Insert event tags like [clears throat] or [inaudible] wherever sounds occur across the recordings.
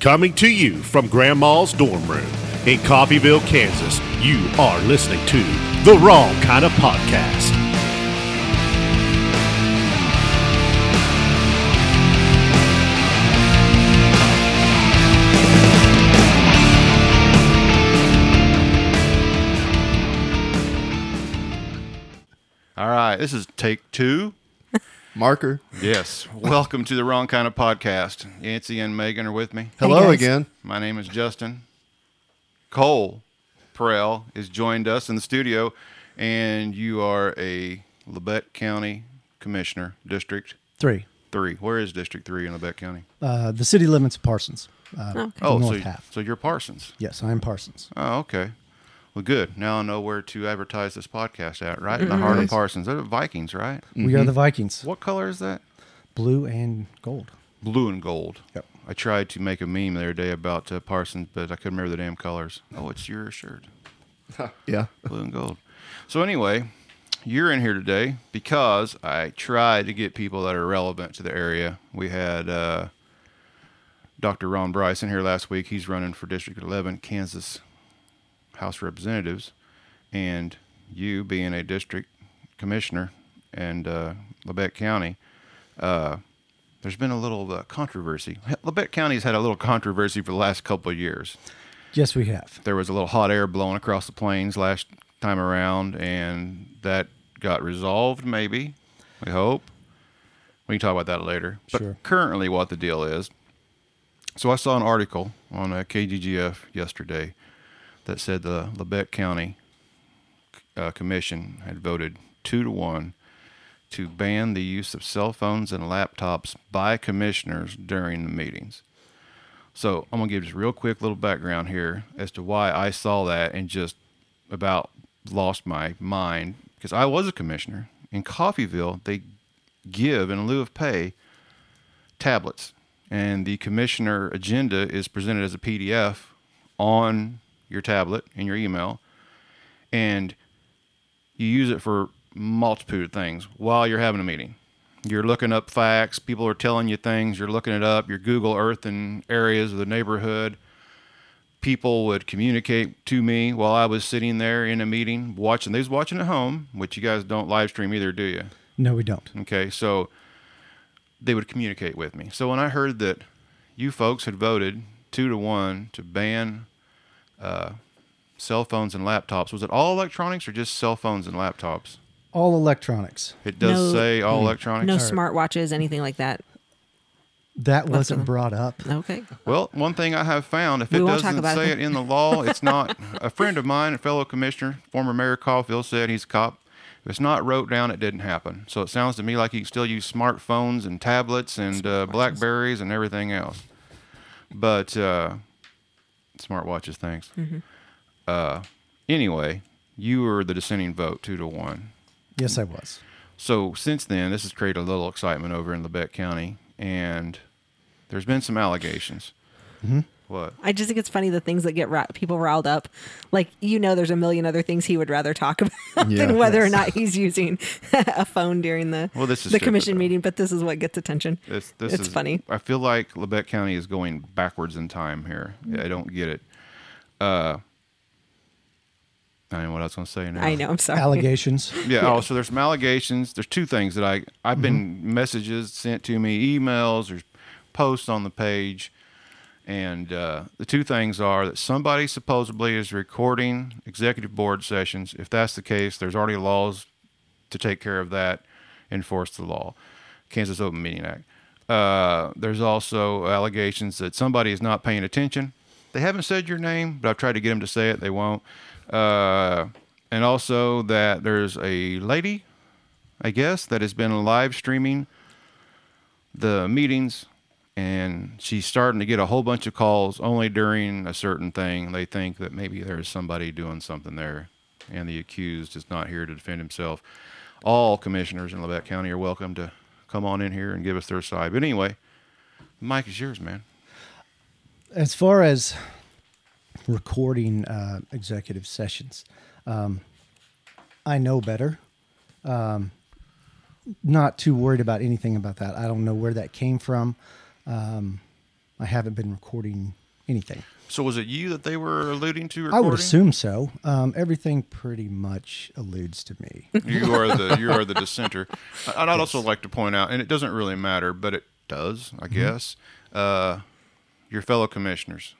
Coming to you from Grandma's dorm room in Coffeyville, Kansas, you are listening to the Wrong Kind of Podcast. All right, this is take two. Marker. Yes, welcome to the Wrong Kind of Podcast. Yancy and Megan are with me. Hello guys. again. My name is Justin. Cole Proehl has joined us in the studio, and you are a Labette County Commissioner, District Three. Three. Where is District Three in Labette County? Uh, the city limits of Parsons. Uh, the Oh, north so, half. so you're Parsons. Yes, I am Parsons. Oh, okay. Well, good. Now I know where to advertise this podcast at. Right in the heart of Parsons. They're the Vikings, right? We are the Vikings. What color is that? Blue and gold. blue and gold. Yep. I tried to make a meme the other day about uh, Parsons, but I couldn't remember the damn colors. Oh, it's your shirt, [laughs] Yeah. blue and gold. So anyway, you're in here today because I tried to get people that are relevant to the area. We had uh, Dr. Ron Bryce in here last week. He's running for District 11, Kansas House of Representatives, and you being a district commissioner and uh, Labette County. Uh, there's been a little uh, controversy. Labette County's had a little controversy for the last couple of years. Yes, we have. There was a little hot air blowing across the plains last time around, and that got resolved, maybe. We hope. We can talk about that later. But Sure. currently, what the deal is. So I saw an article on uh, KGGF yesterday that said the Labette County uh, Commission had voted two to one to ban the use of cell phones and laptops by commissioners during the meetings. So I'm gonna give just real quick little background here as to why I saw that and just about lost my mind because I was a commissioner in Coffeyville. They give in lieu of pay tablets, and the commissioner agenda is presented as a PDF on your tablet and your email, and you use it for multitude of things while you're having a meeting. You're looking up facts, people are telling you things, you're looking it up, you're Google Earthing areas of the neighborhood. People would communicate to me while I was sitting there in a meeting watching. These watching at home, which you guys don't live stream either, do you? No, we don't. Okay, so they would communicate with me. So when I heard that you folks had voted two to one to ban uh, cell phones and laptops, was it all electronics or just cell phones and laptops? All electronics. It does No- say all electronics. No smartwatches, anything like that. That What's wasn't the- brought up. Okay. Well, one thing I have found, if We it doesn't say it. it in the law, [laughs] it's not. a friend of mine, a fellow commissioner, former Mayor Caulfield, said he's a cop. If it's not wrote down, it didn't happen. So it sounds to me like you can still use smartphones and tablets and uh, Blackberries and everything else. But uh, smartwatches, thanks. Mm-hmm. Uh, anyway, you were the dissenting vote, two to one. Yes, I was. So since then, this has created a little excitement over in Labette County, and there's been some allegations. What? I just think it's funny the things that get ra- people riled up. Like, you know, there's a million other things he would rather talk [laughs] about Yeah. than whether or not he's using [laughs] a phone during the, Well, this is the stupid, commission though. meeting, but this is what gets attention. This, this it's is funny. I feel like Labette County is going backwards in time here. I don't get it. Uh, I don't know what I was going to say now. I know. I'm sorry. Allegations. [laughs] Yeah. Oh, so there's some allegations. There's two things that I I've been messages sent to me, emails, there's posts on the page, and uh, the two things are that somebody supposedly is recording executive board sessions. If that's the case, there's already laws to take care of that, enforce the law, Kansas Open Meeting Act. Uh, there's also allegations that somebody is not paying attention. They haven't said your name, but I've tried to get them to say it. They won't. Uh, and also that there's a lady, I guess, that has been live streaming the meetings, and she's starting to get a whole bunch of calls only during a certain thing. They think that maybe there's somebody doing something there, and the accused is not here to defend himself. All commissioners in Labette County are welcome to come on in here and give us their side. But anyway, the mic is yours, man. As far as recording uh, executive sessions, um, I know better. Um, not too worried about anything about that. I don't know where that came from. Um, I haven't been recording anything. So was it you that they were alluding to? I would assume so. Um, everything pretty much alludes to me. [laughs] you are the you are the [laughs] dissenter. I'd also like to point out, and it doesn't really matter, but it does, I guess. Uh, your fellow commissioners.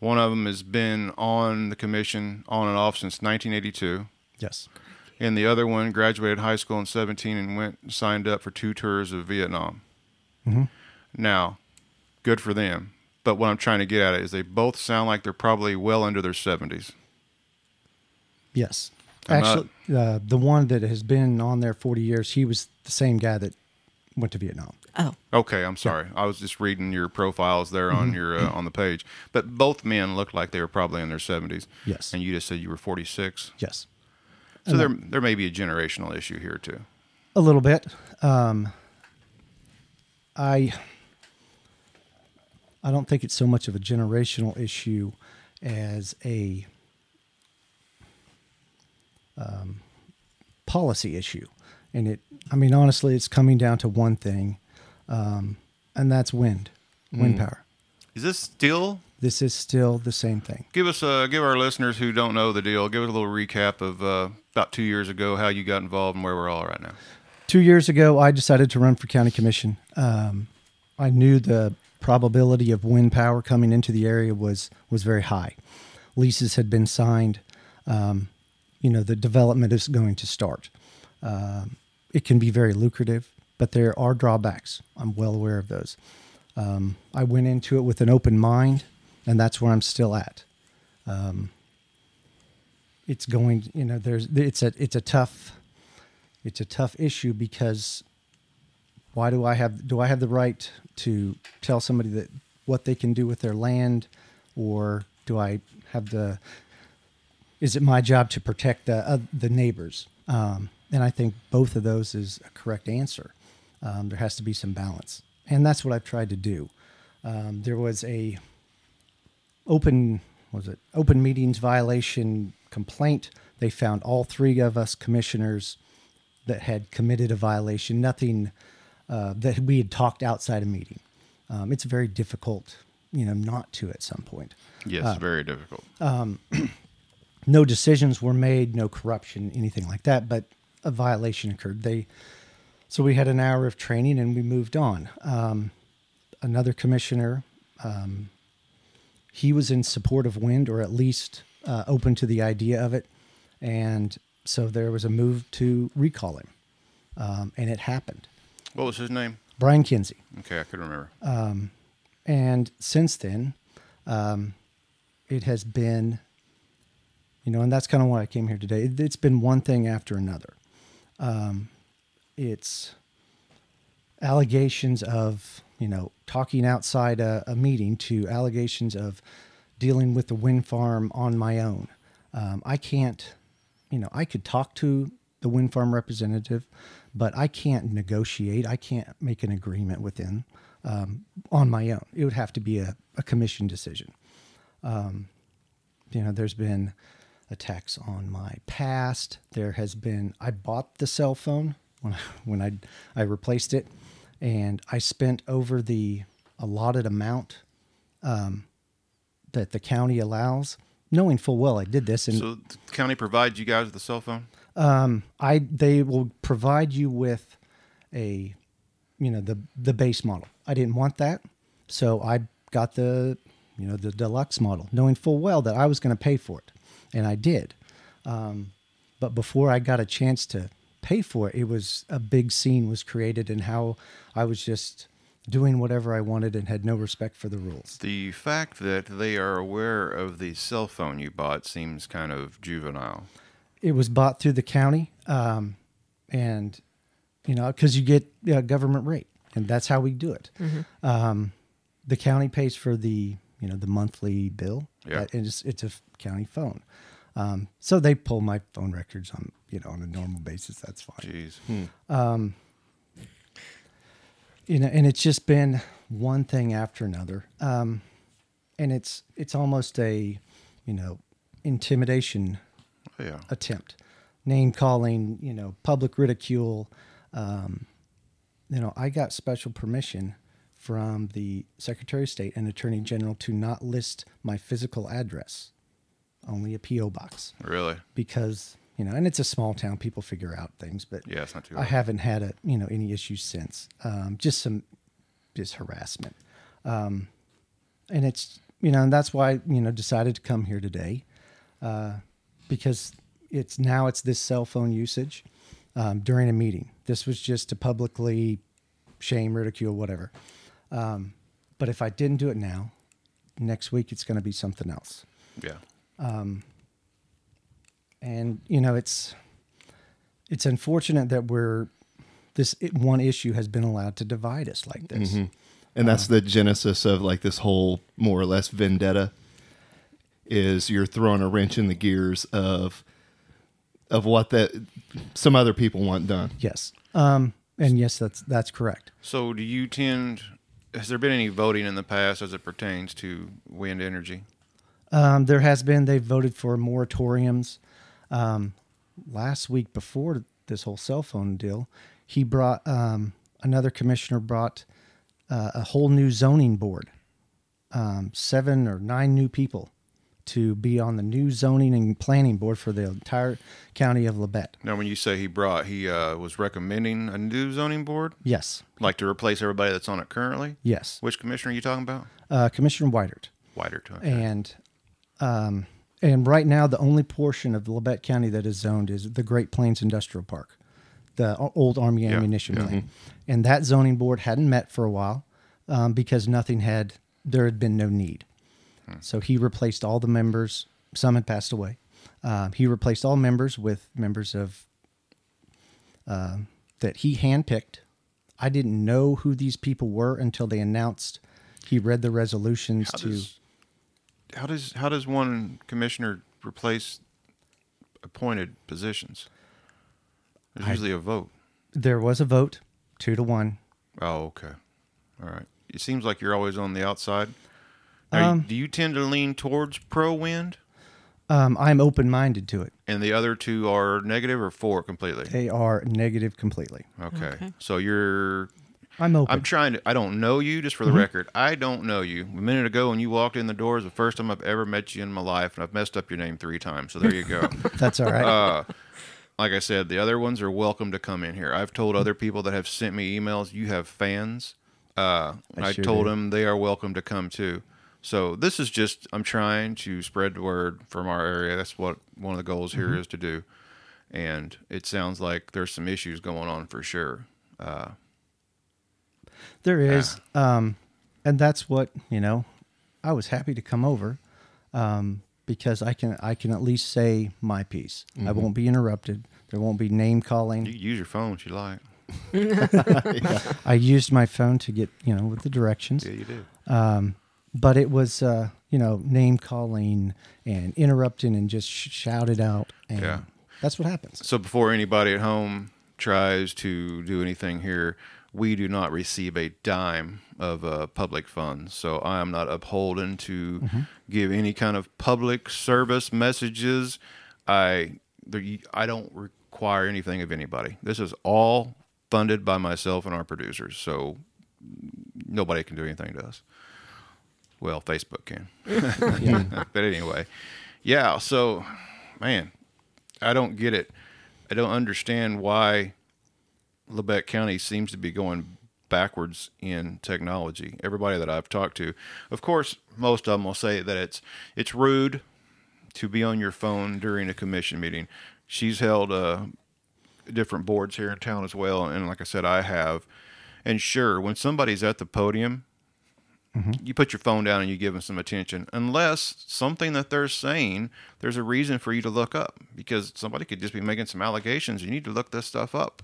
One of them has been on the commission on and off since 1982, yes. and the other one graduated high school in 17 and went and signed up for two tours of Vietnam. Now, good for them. But what I'm trying to get at is they both sound like they're probably well under their 70s. Yes. I'm not- Actually, uh, the one that has been on there 40 years, he was the same guy that went to Vietnam. Oh, Okay, I'm sorry. I was just reading your profiles there on Mm-hmm. your uh, on the page. But both men looked like they were probably in their 70s. Yes. And you just said you were 46. Yes. So there there may be a generational issue here too. A little bit. Um, I I don't think it's so much of a generational issue as a um, policy issue, and it. I mean, honestly, it's coming down to one thing, um, and that's wind, wind power. Is this still This is still the same thing. give us uh give our listeners who don't know the deal, give us a little recap of uh, about 2 years ago how you got involved and where we're all right now. Two years ago, I decided to run for county commission. Um, I knew the probability of wind power coming into the area was was very high. Leases had been signed. Um, you know, the development is going to start. Um, it can be very lucrative, but there are drawbacks. I'm well aware of those. Um, I went into it with an open mind, and that's where I'm still at. Um, it's going, you know, there's it's a it's a tough it's a tough issue because why do I have do I have the right to tell somebody that what they can do with their land? Or do I have the is it my job to protect the uh, the neighbors? Um, and I think both of those is a correct answer. Um, there has to be some balance. And that's what I've tried to do. Um, there was a open was it open meetings violation complaint. They found all three of us commissioners that had committed a violation, nothing uh, that we had talked outside a meeting. Um, it's very difficult, you know, not to at some point. Yes, Uh, very difficult. [clears throat] No decisions were made, no corruption, anything like that, but a violation occurred. They, so we had an hour of training and we moved on. Um, another commissioner, um, he was in support of wind or at least uh, open to the idea of it, and so there was a move to recall him, um, and it happened. What was his name? Brian Kinzie. Okay, I could remember. And since then, um, it has been, you know, and that's kind of why I came here today. It, it's been one thing after another. Um, it's allegations of, you know, talking outside a, a meeting to allegations of dealing with the wind farm on my own. Um, I can't, you know, I could talk to the wind farm representative, but I can't negotiate. I can't make an agreement with him um, on my own. It would have to be a, a commission decision. Um, you know, there's been attacks on my past. There has been. I bought the cell phone when I, [laughs] when I I replaced it, and I spent over the allotted amount um, that the county allows, knowing full well I did this. And So the county provides you guys with a cell phone? Um, I they will provide you with a, you know, the the base model. I didn't want that, so I got the, you know, the deluxe model, knowing full well that I was going to pay for it, and I did. Um, but before I got a chance to pay for it, it was a big scene was created, and how I was just doing whatever I wanted and had no respect for the rules. The fact that they are aware of the cell phone you bought seems kind of juvenile. It was bought through the county, um, and you know because you get a government rate, and that's how we do it. Um, the county pays for the you know the monthly bill. Yeah. And it's it's a f- county phone, um, so they pull my phone records on you know on a normal basis. That's fine. Jeez. you know and it's just been one thing after another um and it's it's almost a you know intimidation Yeah. attempt name calling you know public ridicule um you know i got special permission from the Secretary of State and Attorney General to not list my physical address, only a P.O. box, Really? because, you know, and it's a small town, people figure out things, but Yeah, it's not too I hard. haven't had a, you know, any issues since. Um, just some, just harassment. Um, and it's, you know, and that's why, you know, decided to come here today uh, because it's now it's this cell phone usage um, during a meeting. This was just to publicly shame, ridicule, whatever. Um, but if I didn't do it now, next week it's going to be something else. Yeah. And you know, it's it's unfortunate that we're this one issue has been allowed to divide us like this. And that's the genesis of like this whole more or less vendetta is you're throwing a wrench in the gears of of what that some other people want done. Yes. Um, and yes, that's that's correct. So, do you tend? Has there been any voting in the past as it pertains to wind energy? Um, there has been. They've voted for moratoriums. Um, last week, before this whole cell phone deal, he brought um, another commissioner brought uh, a whole new zoning board, um, seven or nine new people to be on the new zoning and planning board for the entire county of Labette. Now, when you say he brought, he uh, was recommending a new zoning board, Yes, like to replace everybody that's on it currently. yes. Which commissioner are you talking about? Uh, Commissioner Whitert. Wider to okay. and um, and right now the only portion of Labette County that is zoned is the Great Plains Industrial Park, the old Army ammunition plant, and that zoning board hadn't met for a while um, because nothing had there had been no need. So he replaced all the members. Some had passed away. Um, he replaced all members with members of um, that he handpicked. I didn't know who these people were until they announced. He read the resolutions How to. does, how does how does one commissioner replace appointed positions? There's usually a vote. There was a vote, two to one. Oh, okay. All right. It seems like you're always on the outside. Now, Um, do you tend to lean towards pro wind, Um, I'm open minded to it. and the other two are negative or for completely? They are negative completely. Okay. Okay. So you're. I'm open. I'm trying to. I don't know you. Just for the record, I don't know you. A minute ago, when you walked in the door, is the first time I've ever met you in my life, and I've messed up your name three times. So there you go. [laughs] That's all right. uh, like I said, the other ones are welcome to come in here. I've told other people that have sent me emails, you have fans. Uh, I I, sure told do. them they are welcome to come too. So this is just I'm trying to spread the word from our area. That's what one of the goals here is Mm-hmm. to do. And it sounds like there's some issues going on for sure. Uh, there is. Um, and that's what, you know, I was happy to come over um, because I can I can at least say my piece. I won't be interrupted. There won't be name calling. you can use your phone if you like. [laughs] I used my phone to get, you know, with the directions. Yeah, you do. Um, but it was, uh, you know, name calling and interrupting and just sh- shouted out. And Yeah. that's what happens. So before anybody at home tries to do anything here, we do not receive a dime of uh, public funds. So I am not upholden to give any kind of public service messages. I I don't require anything of anybody. This is all funded by myself and our producers. So nobody can do anything to us. Well, Facebook can. [laughs] [laughs] but anyway, yeah. So, man, I don't get it. I don't understand why Labette County seems to be going backwards in technology. Everybody that I've talked to, of course, most of them will say that it's it's rude to be on your phone during a commission meeting. She's held uh, different boards here in town as well, and like I said, I have. And sure, when somebody's at the podium, Mm-hmm. you put your phone down and you give them some attention unless something that they're saying there's a reason for you to look up because somebody could just be making some allegations you need to look this stuff up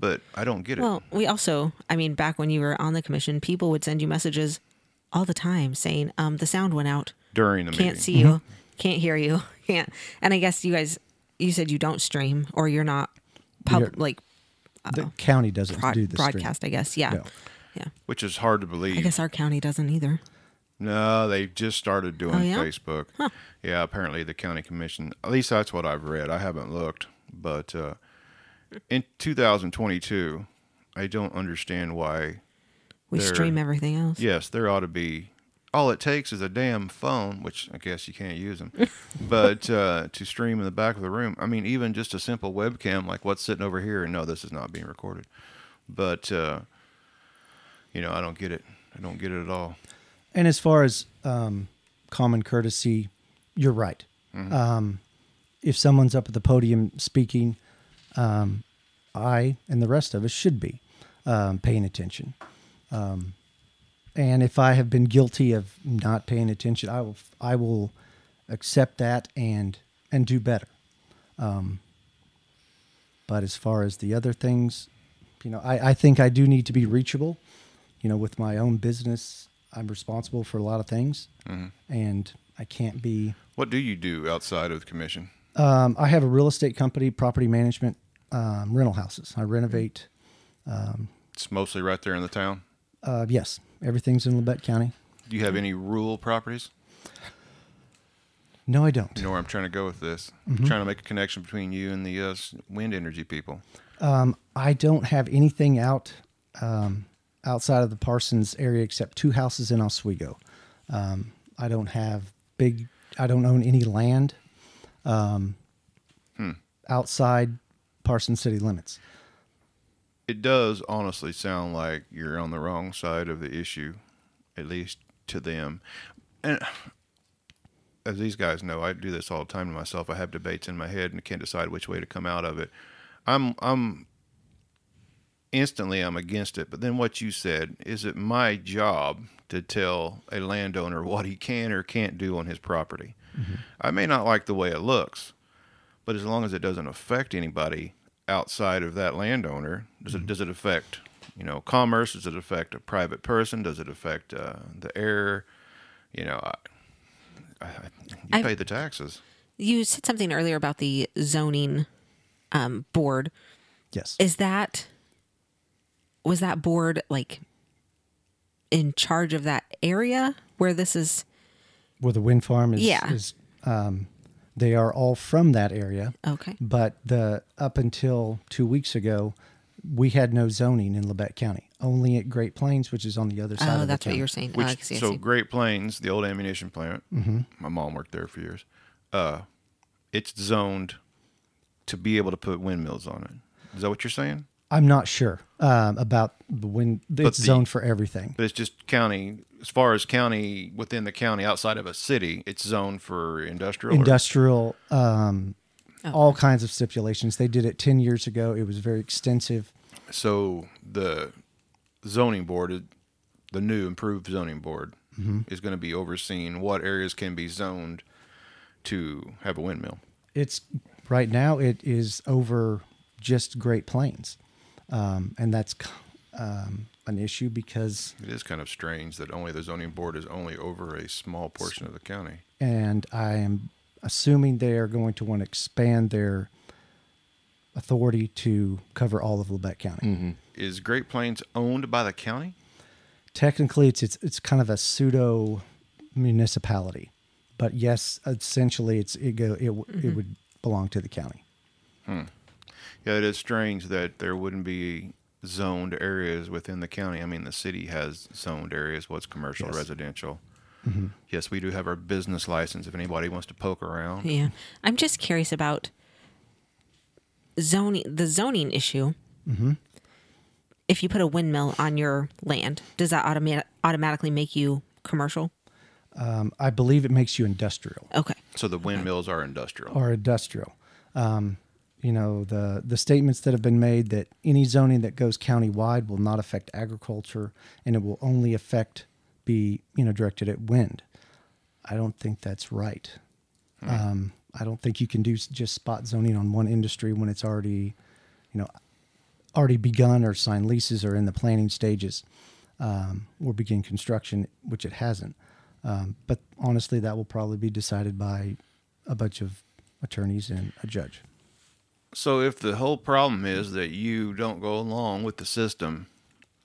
but i don't get it Well, we also, I mean, back when you were on the commission, people would send you messages all the time saying, um, the sound went out. during the Can't meeting see you. Mm-hmm. Can't hear you. [laughs] Can't. And I guess you guys, you said you don't stream or you're not pub, You're- like The uh, county doesn't prod- do the stream. broadcast, I guess. Yeah. No. Yeah. which is hard to believe I guess our county doesn't either. no they just started doing Oh, yeah? facebook yeah apparently the county commission at least that's what i've read i haven't looked but uh, in 2022 i don't understand why We There- stream everything else. Yes, there ought to be. All it takes is a damn phone, which I guess you can't use them, [laughs] but uh, to stream in the back of the room. I mean, even just a simple webcam, like what's sitting over here, and no, this is not being recorded. But uh, you know, I don't get it. I don't get it at all. And as far as um, common courtesy, you're right. Um, if someone's up at the podium speaking, um, I and the rest of us should be um, paying attention. Um, and if I have been guilty of not paying attention, I will I will accept that and and do better. Um, but as far as the other things, you know, I, I think I do need to be reachable. You know, with my own business, I'm responsible for a lot of things, and I can't be. What do you do outside of the commission? Um, I have a real estate company, property management, um, rental houses. I renovate. It's mostly right there in the town. Uh, yes, everything's in Labette County. Do you have any rural properties? No, I don't. You know where I'm trying to go with this. Mm-hmm. trying to make a connection between you and the uh, wind energy people. Um, I don't have anything out um, outside of the Parsons area except two houses in Oswego. Um, I don't have big. I don't own any land um, outside Parsons city limits. It does honestly sound like you're on the wrong side of the issue, at least to them. And as these guys know, I do this all the time to myself. I have debates in my head and can't decide which way to come out of it. I'm I'm instantly I'm against it. But then what you said, is it my job to tell a landowner [laughs] what he can or can't do on his property? I may not like the way it looks, but as long as it doesn't affect anybody outside of that landowner, does it does it affect you know commerce? Does it affect a private person? Does it affect uh, the air? You know, I, I, I- you I- pay the taxes. You said something earlier about the zoning um, board. Yes. Is that was that board like in charge of that area where this is? Where the wind farm is. Yeah. Is, um, they are all from that area. Okay. But the up until two weeks ago, we had no zoning in Labette County. Only at Great Plains, which is on the other side Oh, of the that's what county. you're saying. Which oh, see, so. Great Plains, the old ammunition plant. Mm-hmm. My mom worked there for years. Uh, it's zoned to be able to put windmills on it. Is that what you're saying? I'm not sure um, about the wind. It's the- zoned for everything. But it's just county, as far as county within the county outside of a city, it's zoned for industrial. or- Industrial, um, all kinds of stipulations. They did it 10 years ago. It was very extensive. So the zoning board, the new improved zoning board, is going to be overseeing what areas can be zoned to have a windmill. It's right now, it is over just Great Plains. Um, and that's um, an issue because It is kind of strange that only the zoning board is only over a small portion of the county. and I am assuming they are going to want to expand their authority to cover all of Labette County. Is Great Plains owned by the county? Technically, it's, it's it's kind of a pseudo municipality, but yes, essentially, it's it go it, w it would belong to the county. Yeah, it is strange that there wouldn't be zoned areas within the county. I mean, the city has zoned areas, what's commercial, Yes. residential. Yes, we do have our business license if anybody wants to poke around. Yeah, I'm just curious about zoning. The zoning issue. Mm-hmm. If you put a windmill on your land, does that automa- automatically make you commercial? Um, I believe it makes you industrial. Okay. So the windmills are industrial. Are industrial. Um, you know the the statements that have been made that any zoning that goes countywide will not affect agriculture and it will only affect be you know directed at wind. I don't think that's right. Um, I don't think you can do just spot zoning on one industry when it's already, you know, already begun or signed leases or in the planning stages um, or begin construction, which it hasn't. Um, but honestly, that will probably be decided by a bunch of attorneys and a judge. So if the whole problem is that you don't go along with the system,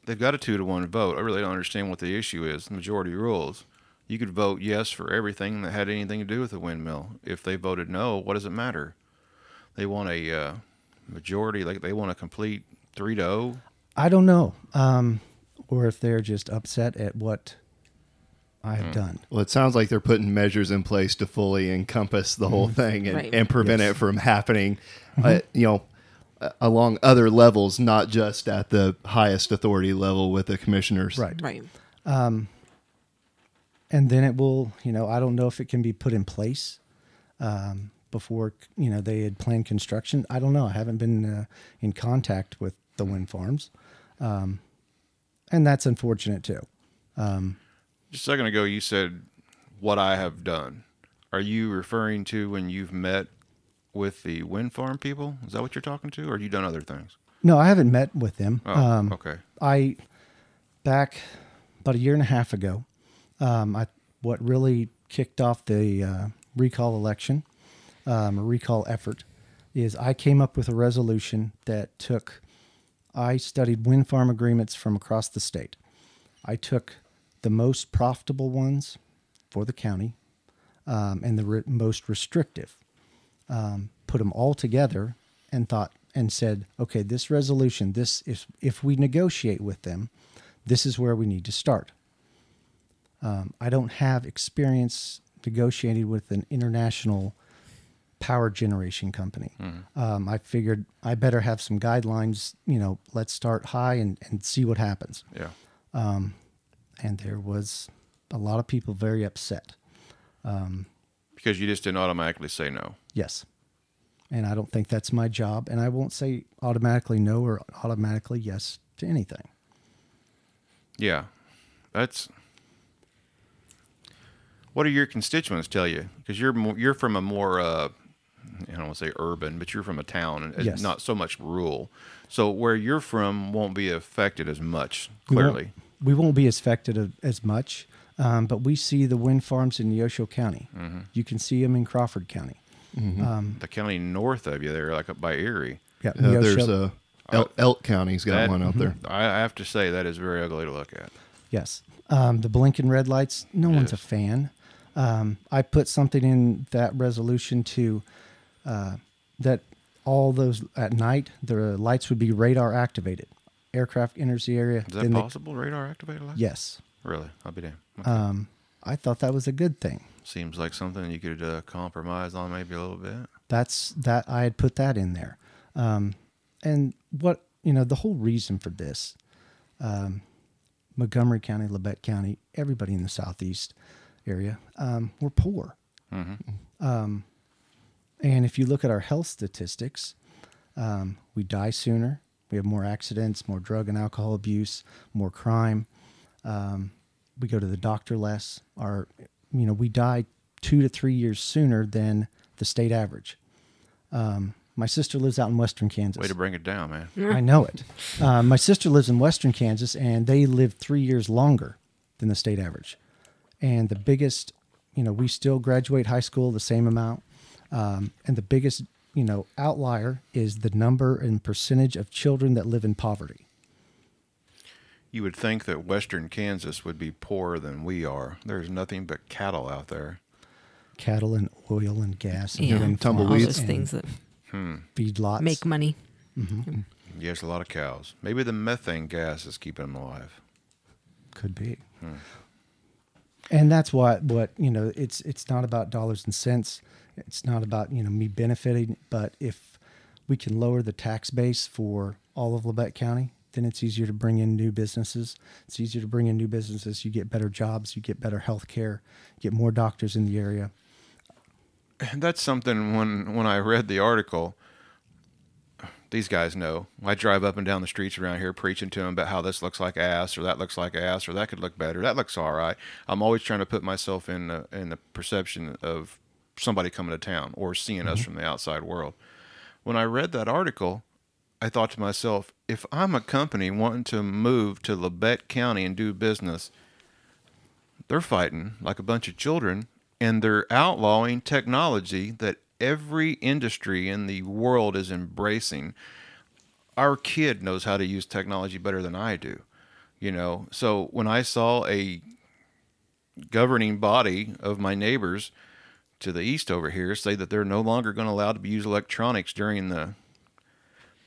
they've got a two to one vote. I really don't understand what the issue is. Majority rules. You could vote yes for everything that had anything to do with the windmill. If they voted no, what does it matter? They want a uh, majority, like they want a complete three to oh. zero. I don't know. Um, or if they're just upset at what I have done. Well, it sounds like they're putting measures in place to fully encompass the whole thing and, Right. and prevent Yes. it from happening, uh, you know, uh, along other levels, not just at the highest authority level with the commissioners. Right. Right. and then it will you know i don't know if it can be put in place um, before you know they had planned construction i don't know i haven't been uh, in contact with the wind farms um, and that's unfortunate too Just a second ago, you said what I have done. Are you referring to when you've met with the wind farm people? Is that what you're talking to, or have you done other things? no i haven't met with them Oh, um, okay. I back about a year and a half ago. Um, I what really kicked off the uh, recall election, um, a recall effort, is I came up with a resolution that took. I studied wind farm agreements from across the state. I took the most profitable ones for the county um, and the re- most restrictive um, put them all together and thought and said, okay, this resolution, this is if we negotiate with them, this is where we need to start. Um, I don't have experience negotiating with an international power generation company. Um, I figured I better have some guidelines. You know, let's start high and, and see what happens. Yeah. And there was a lot of people very upset. Because you just didn't automatically say no. Yes. And I don't think that's my job. And I won't say automatically no or automatically yes to anything. Yeah. That's. What do your constituents tell you? Because you're more, you're from a more uh, I don't want to say urban, but you're from a town and Yes. not so much rural. So where you're from won't be affected as much. Clearly, we won't be affected as much, um, but we see the wind farms in Neosho County. You can see them in Crawford County. the county north of you, there, like up by Erie. Yeah, Uh, there's a Elk, Elk County's got That- one out there. I I have to say that is very ugly to look at. Yes. Um, the blinking red lights, no one's a fan. Um, I put something in that resolution to uh, that all those at night, the lights would be radar activated. Aircraft enters the area. Is that they- possible? Radar activated lights? yes. Really? I'll be damned. Okay. Um, I thought that was a good thing. Seems like something you could uh, compromise on maybe a little bit. That's that I had put that in there. Um, and what, you know, the whole reason for this, um, Montgomery County, Labette County, everybody in the Southeast area, um, we're poor. Um, and if you look at our health statistics, um, we die sooner. We have more accidents, more drug and alcohol abuse, more crime. Um, we go to the doctor less. Our, you know, we die two to three years sooner than the state average. Um, my sister lives out in Western Kansas. Way to bring it down, man. I know it. Um, [laughs] my sister lives in Western Kansas, and they live three years longer than the state average. And the biggest, you know, we still graduate high school the same amount. Um, and the biggest, you know, outlier is the number and percentage of children that live in poverty. You would think that western Kansas would be poorer than we are. There's nothing but cattle out there. Cattle and oil and gas and Yeah. wind All tumbleweeds. those and things that hmm. feedlots. make money. Mm-hmm. Yes, a lot of cows. Maybe the methane gas is keeping them alive. Could be. Hmm. And that's what what you know. It's it's not about dollars and cents. It's not about you know me benefiting. But if we can lower the tax base for all of Labette County, then it's easier to bring in new businesses. It's easier to bring in new businesses. You get better jobs. You get better health care. Get more doctors in the area. That's something when when I read the article, these guys know. I drive up and down the streets around here preaching to them about how this looks like ass or that looks like ass or that could look better. That looks all right. I'm always trying to put myself in the, in the perception of somebody coming to town or seeing us mm-hmm. from the outside world. When I read that article, I thought to myself, if I'm a company wanting to move to Labette County and do business, they're fighting like a bunch of children and they're outlawing technology that every industry in the world is embracing. Our kid knows how to use technology better than I do, you know. So when I saw a governing body of my neighbors to the east over here say that they're no longer going to allow to be used electronics during the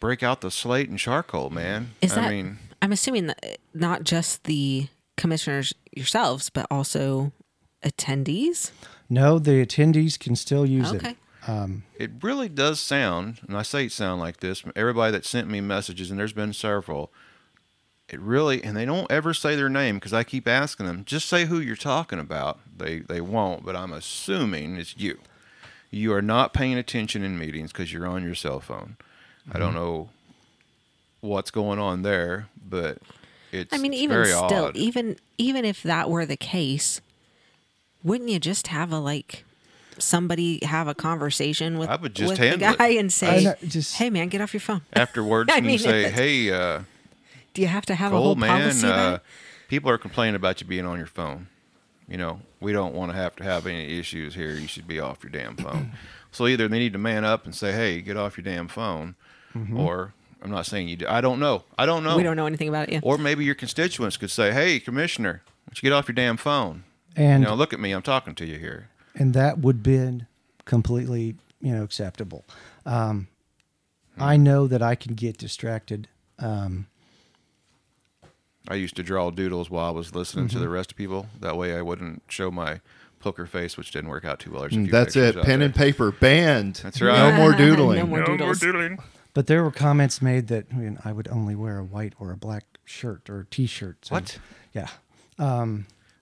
break out the slate and charcoal, man. Is I that mean, I'm assuming that uh, not just the commissioners yourselves, but also attendees. No, the attendees can still use Okay. it. Um, It really does sound, and I say it sound like this. Everybody that sent me messages, and there's been several. It really, and they don't ever say their name because I keep asking them. Just say who you're talking about. They they won't, but I'm assuming it's you. You are not paying attention in meetings because you're on your cell phone. I don't know what's going on there, but it's. I mean, it's even very still, odd. even even if that were the case, wouldn't you just have a like somebody have a conversation with I would just with the handle it. guy and I say, know, just- "Hey, man, get off your phone." afterwards, [laughs] I and you mean, say, "Hey." uh Do you have to have a whole Cold man, policy? uh, people are complaining about you being on your phone. You know, we don't want to have to have any issues here. You should be off your damn [coughs] phone. so either they need to man up and say, "Hey, get off your damn phone," or I'm not saying you do. I don't know. I don't know. We don't know anything about it yet. Or maybe your constituents could say, "Hey, commissioner, why don't you get off your damn phone?" and you know, look at me. I'm talking to you here. and that would been completely you know acceptable. Um, I know that I can get distracted. Um, I used to draw doodles while I was listening Mm-hmm. to the rest of people. That way, I wouldn't show my poker face, which didn't work out too well. A few Mm, That's it. Pen and paper banned. That's right. [laughs] No more doodling. No doodling. more doodling. but there were comments made that I, mean, I would only wear a white or a black shirt or t-shirt. So, What? Yeah.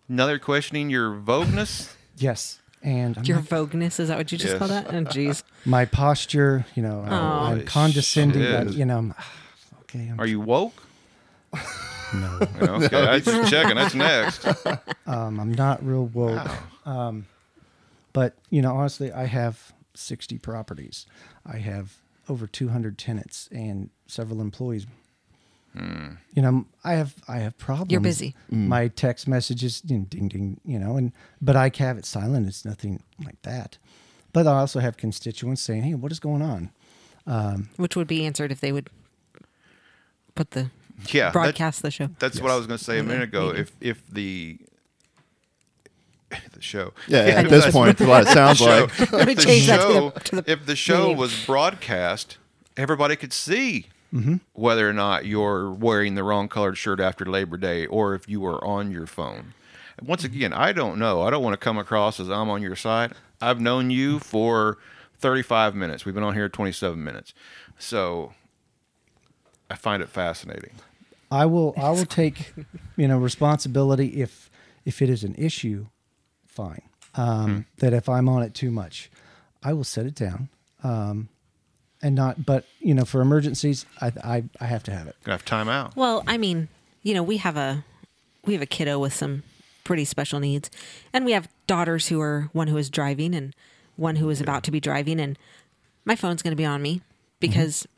Another questioning your vogueness. [laughs] Yes. And I'm Your not- vogueness is that what you just Yes. called that? Oh, jeez. [laughs] my posture, you know, I- Oh, I'm condescending. I, shit. you know, I'm, [sighs] okay. I'm, Are you woke? No, [laughs] Okay, I just checking. That's next. [laughs] um, I'm not real woke. Um, but you know, honestly, I have 60 properties. I have over 200 tenants and several employees. You know, I have I have problems. You're busy. My text messages, you know, ding ding, you know, and but I have it silent. It's nothing like that. But I also have constituents saying, "Hey, what is going on?" Which would be answered if they would put the Yeah, that- broadcast the show. that's what I was going to say a minute ago. maybe. If if the [sighs] the show, Yeah, If at this point, what it [laughs] sounds like. If the change to show, the- to the if the show name. was broadcast, everybody could see mm-hmm. whether or not you're wearing the wrong colored shirt after Labor Day, or if you were on your phone. Once mm-hmm. again, I don't know. I don't want to come across as I'm on your side. I've known you for 35 minutes. We've been on here 27 minutes, so I find it fascinating. I will I will take you know responsibility if if it is an issue, fine. Um, That if I'm on it too much, I will set it down. Um, and not, but you know, for emergencies, I I, I have to have it. Gonna have time out. Well, I mean, you know, we have a we have a kiddo with some pretty special needs, and we have daughters who are one who is driving and one who is about to be driving, and my phone's going to be on me because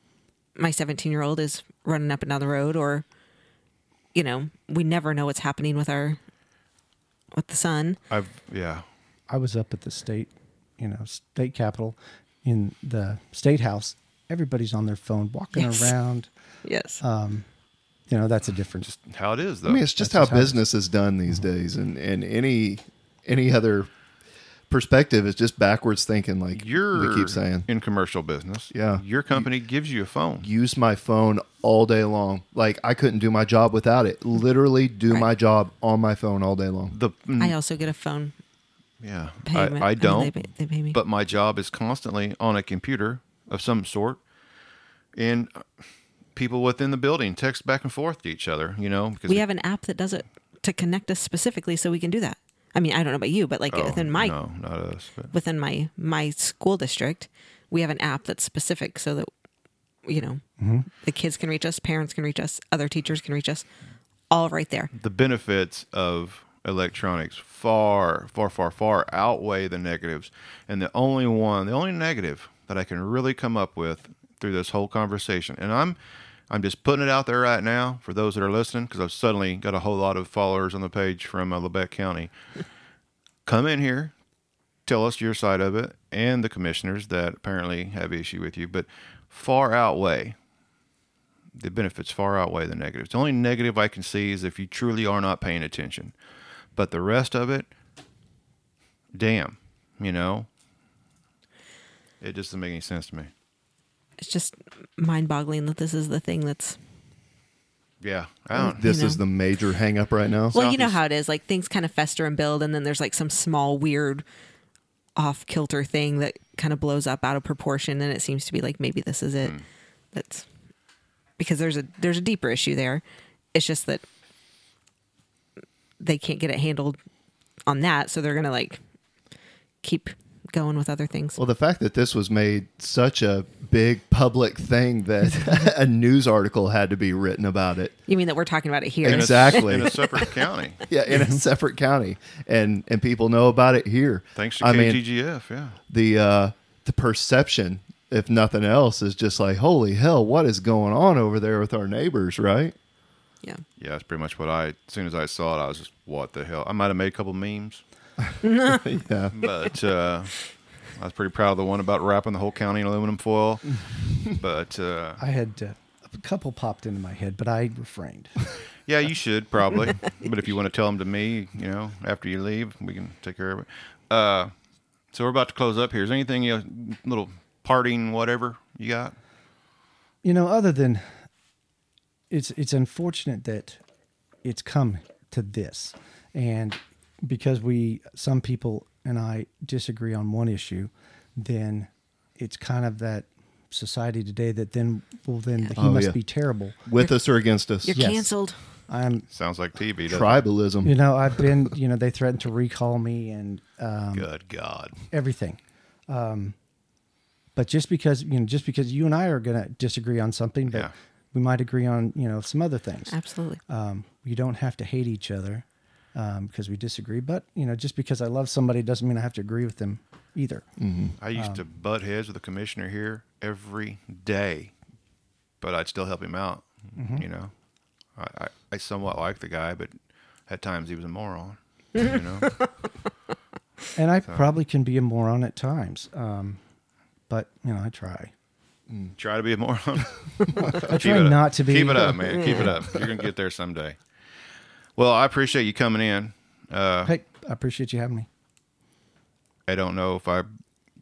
my 17 year old is running up and down the road, or you know, we never know what's happening with our with the sun I've yeah. I was up at the state, you know, state capitol, in the state house. Everybody's on their phone, walking Yes. around. [laughs] Yes. Um, you know, that's a different. Just How it is though. I mean, it's just That's how just how it business is done these days, and and any any other perspective is just backwards thinking. Like You're we keep saying, in commercial business. Yeah. Your company gives you a phone. use my phone all day long. Like I couldn't do my job without it. Literally do Right. my job on my phone all day long. The I also get a phone yeah. payment. I, I don't. they, pay- they pay me. but my job is constantly on a computer of some sort, and people within the building text back and forth to each other. You know, because we have an app that does it to connect us specifically so we can do that. I mean, I don't know about you, but like oh, within my no, not us. But within my my school district, we have an app that's specific so that you know Mm-hmm. the kids can reach us, parents can reach us, other teachers can reach us, all right there. the benefits of electronics far, far, far, far outweigh the negatives. And the only one, the only negative that I can really come up with through this whole conversation, and I'm, I'm just putting it out there right now for those that are listening, because I've suddenly got a whole lot of followers on the page from uh, Labette County. [laughs] Come in here, tell us your side of it, and the commissioners that apparently have issue with you, but far outweigh the benefits far outweigh the negatives. The only negative I can see is if you truly are not paying attention. But the rest of it, damn, you know, it just doesn't make any sense to me. It's just mind-boggling that this is the thing that's Yeah, I don't. This You is the major hang up right now. Well, you know how it is. Like things kind of fester and build, and then there's like some small weird off kilter thing that kind of blows up out of proportion, and it seems to be like maybe this is it. Hmm. That's because there's a there's a deeper issue there. It's just that they can't get it handled on that, so they're gonna like keep going with other things. Well, the fact that this was made such a big public thing that [laughs] a news article had to be written about it. You mean that we're talking about it here? in a- Exactly. in a separate county. [laughs] Yeah, in a [laughs] separate county, and and people know about it here. Thanks to I mean, KGGF. yeah. the uh, the perception, if nothing else, is just like, holy hell, what is going on over there with our neighbors, right? Yeah. Yeah, that's pretty much what I. As soon as I saw it, I was just, "What the hell?" I might have made a couple memes, Yeah. [laughs] but uh, I was pretty proud of the one about wrapping the whole county in aluminum foil. [laughs] but uh, I had uh, a couple popped into my head, but I refrained. [laughs] yeah, you should probably. but if you want to tell them to me, you know, after you leave, we can take care of it. Uh, so we're about to close up here. Is there anything, you know, little parting, whatever you got? you know, other than it's it's unfortunate that it's come to this, and because we some people and I disagree on one issue, then it's kind of that society today that then well then he Oh, must yeah. be terrible. With us or against us? You're Yes. canceled. I'm Sounds like TV. Doesn't Tribalism. you know I've been you know they threatened to recall me and um. Good God. everything. Um, but just because you know, just because you and I are going to disagree on something, but Yeah. we might agree on you know some other things. Absolutely. Um, you don't have to hate each other um, because we disagree. But you know, just because I love somebody doesn't mean I have to agree with them either. I used to Um, butt heads with the commissioner here every day, but I'd still help him out. Mm-hmm. You know, I, I, I somewhat like the guy, but at times he was a moron. [laughs] you know, And I probably can be a moron at times. Um, but you know, I try. try to be a moron. [laughs] I try it up. not to be. Keep it up, man. Keep it up. You're gonna get there someday. Well, I appreciate you coming in. Uh, Hey, I appreciate you having me. I don't know if I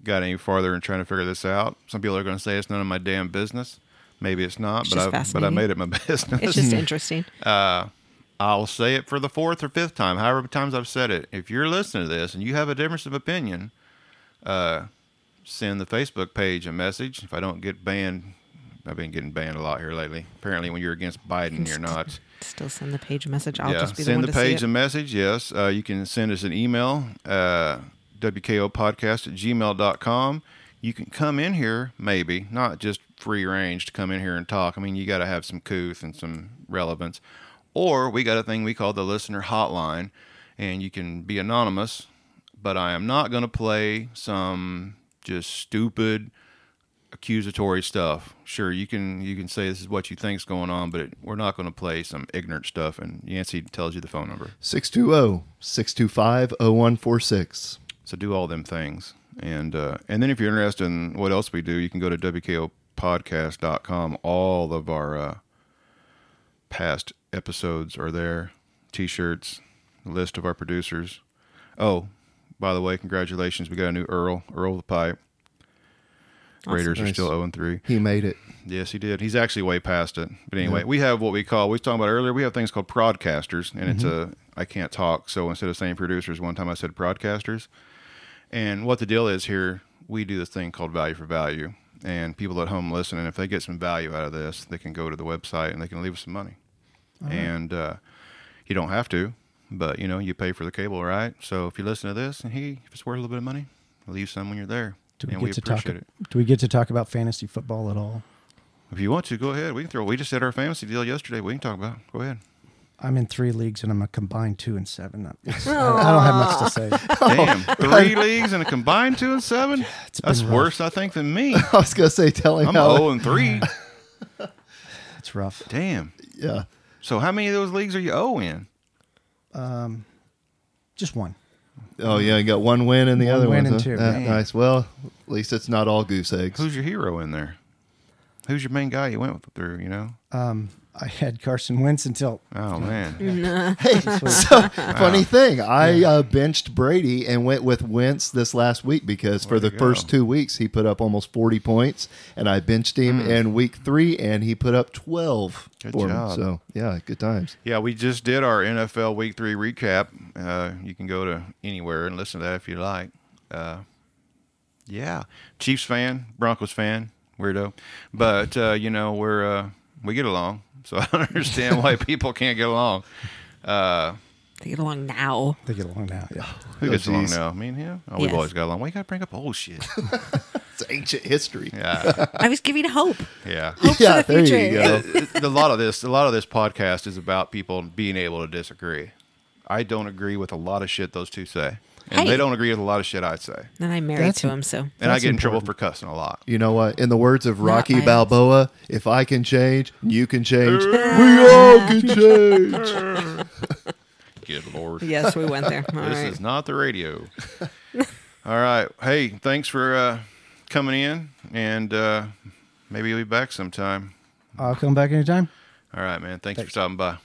got any farther in trying to figure this out. Some people are going to say it's none of my damn business. Maybe it's not, It's but just I but I fascinating. made it my [laughs] business. It's just interesting. [laughs] Uh, I'll say it for the fourth or fifth time, however many times I've said it. If you're listening to this and you have a difference of opinion, uh, send the Facebook page a message. If I don't get banned, I've been getting banned a lot here lately. Apparently, when you're against Biden, you're not. Still send the page a message. I'll yeah, just be the send the page a message. Yes, uh, you can send us an email, uh, wkopodcast at gmail.com. You can come in here, maybe, not just free range to come in here and talk. I mean, you got to have some couth and some relevance. Or we got a thing we call the listener hotline, and you can be anonymous, but I am not going to play some just stupid accusatory stuff. Sure, you can you can say this is what you think's going on, but it, we're not going to play some ignorant stuff. And Yancey tells you the phone number, 620 625 0146. so do all them things. And uh, and then if you're interested in what else we do, you can go to wkopodcast.com. All of our uh, past episodes are there. T-shirts, list of our producers. Oh, by the way, congratulations! We got a new Earl, Earl the Pipe. Raiders are still 0 3. He made it. Yes, he did. He's actually way past it. But anyway, we have what we call we was talking about earlier. We have things called broadcasters, and it's a I can't talk, so instead of saying producers, one time I said broadcasters. And what the deal is here, we do this thing called value for value, and people at home listening, if they get some value out of this, they can go to the website and they can leave us some money. And uh, you don't have to, but you know you pay for the cable, right? So if you listen to this and he, if it's worth a little bit of money, leave some when you're there, Do we and get we to talk? it. Do we get to talk about fantasy football at all? If you want to, go ahead. We can throw. We just did our fantasy deal yesterday. We can talk about. it. Go ahead. I'm in three leagues and I'm a combined two and seven. It's- [laughs] I, I don't have much to say. [laughs] Damn, three leagues and a combined two and seven. That's rough. worse, I think, than me. [laughs] I was going to say, tell him I'm how. zero and three. It's rough. Damn. Yeah. So how many of those leagues are you zero in? Um, Just one. Oh, yeah. You got one win and the One other win one. and two. Uh, Man. nice. Well, at least it's not all goose eggs. Who's your hero in there? Who's your main guy you went through? You know, I had Carson Wentz until Oh [laughs] man. Hey, [laughs] so [laughs] funny thing, I uh, benched Brady and went with Wentz this last week because for Way the first go. two weeks he put up almost forty points, and I benched him in week three and he put up twelve Good for job. me. So yeah, good times. Yeah, we just did our NFL Week Three recap. Uh, you can go to anywhere and listen to that if you like. Uh, yeah, Chiefs fan, Broncos fan, weirdo, but uh, you know we're uh, we get along, so [laughs] I don't understand why [laughs] people can't get along. Uh, They get along now. they get along now. Yeah. who Oh, gets along now? Me and him. Oh, we've always got along. Why you gotta bring up old shit? [laughs] It's ancient history. Yeah, I was giving hope. yeah. Hope Yeah, for the there future. you go. It- it- a lot of this, a lot of this podcast is about people being able to disagree. I don't agree with a lot of shit those two say, and Hey. they don't agree with a lot of shit I say, And I'm married That's- to him, so and I That's get in trouble for cussing a lot. You know what? In the words of Rocky violence. Balboa, if I can change, you can change. [laughs] we all can change. [laughs] Good lord, yes, we went there. [laughs] All this right. is not the radio. All right, hey, thanks for uh, coming in, and uh, maybe you'll be back sometime. I'll come back anytime. All right, man. Thanks, for stopping by.